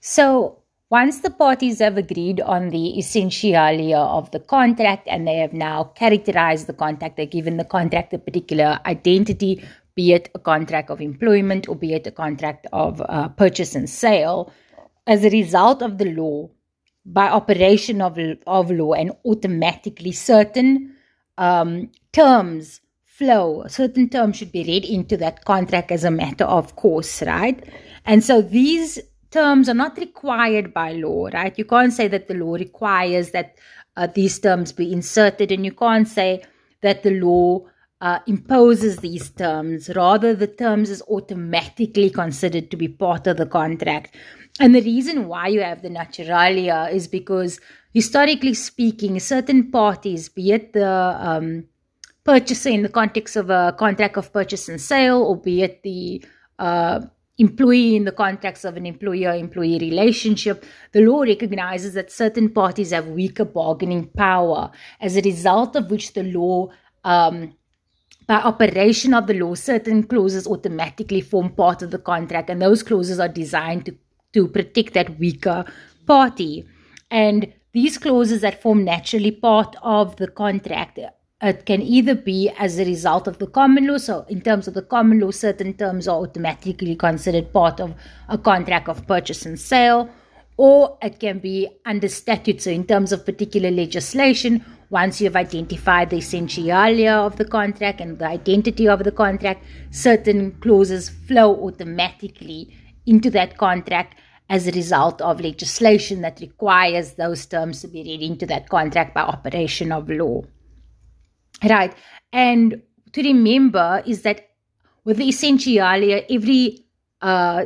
So once the parties have agreed on the essentialia of the contract and they have now characterized the contract, they've given the contract a particular identity, be it a contract of employment or be it a contract of uh, purchase and sale, as a result of the law, by operation of, of law and automatically certain um, terms flow, certain terms should be read into that contract as a matter of course, right? And so these terms are not required by law, right? You can't say that the law requires that uh, these terms be inserted, and you can't say that the law uh, imposes these terms. Rather, the terms is automatically considered to be part of the contract. And the reason why you have the naturalia is because, historically speaking, certain parties, be it the um, purchaser in the context of a contract of purchase and sale, or be it the uh, employee in the context of an employer employee relationship, the law recognizes that certain parties have weaker bargaining power, as a result of which the law, um, by operation of the law, certain clauses automatically form part of the contract, and those clauses are designed to, to protect that weaker party. And these clauses that form naturally part of the contract it can either be as a result of the common law. So, in terms of the common law, certain terms are automatically considered part of a contract of purchase and sale, or it can be under statute. So, in terms of particular legislation, once you've identified the essentialia of the contract and the identity of the contract, certain clauses flow automatically into that contract as a result of legislation that requires those terms to be read into that contract by operation of law. Right. And to remember is that with the essentialia, every uh,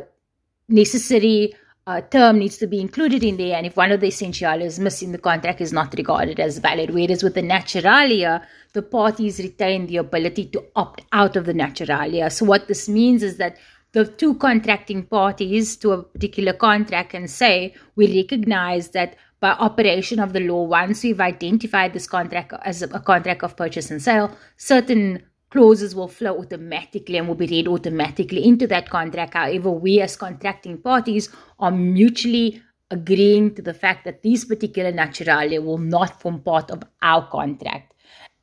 necessary uh, term needs to be included in there. And if one of the essentialia is missing, the contract is not regarded as valid. Whereas with the naturalia, the parties retain the ability to opt out of the naturalia. So what this means is that the two contracting parties to a particular contract can say, we recognize that by operation of the law, once we've identified this contract as a, contract of purchase and sale, certain clauses will flow automatically and will be read automatically into that contract. However, we as contracting parties are mutually agreeing to the fact that these particular naturalia will not form part of our contract.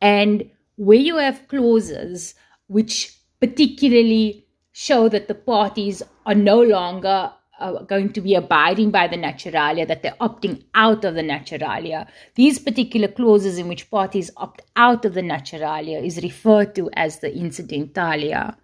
And where you have clauses which particularly show that the parties are no longer uh, going to be abiding by the naturalia, that they're opting out of the naturalia. These particular clauses in which parties opt out of the naturalia is referred to as the incidentalia.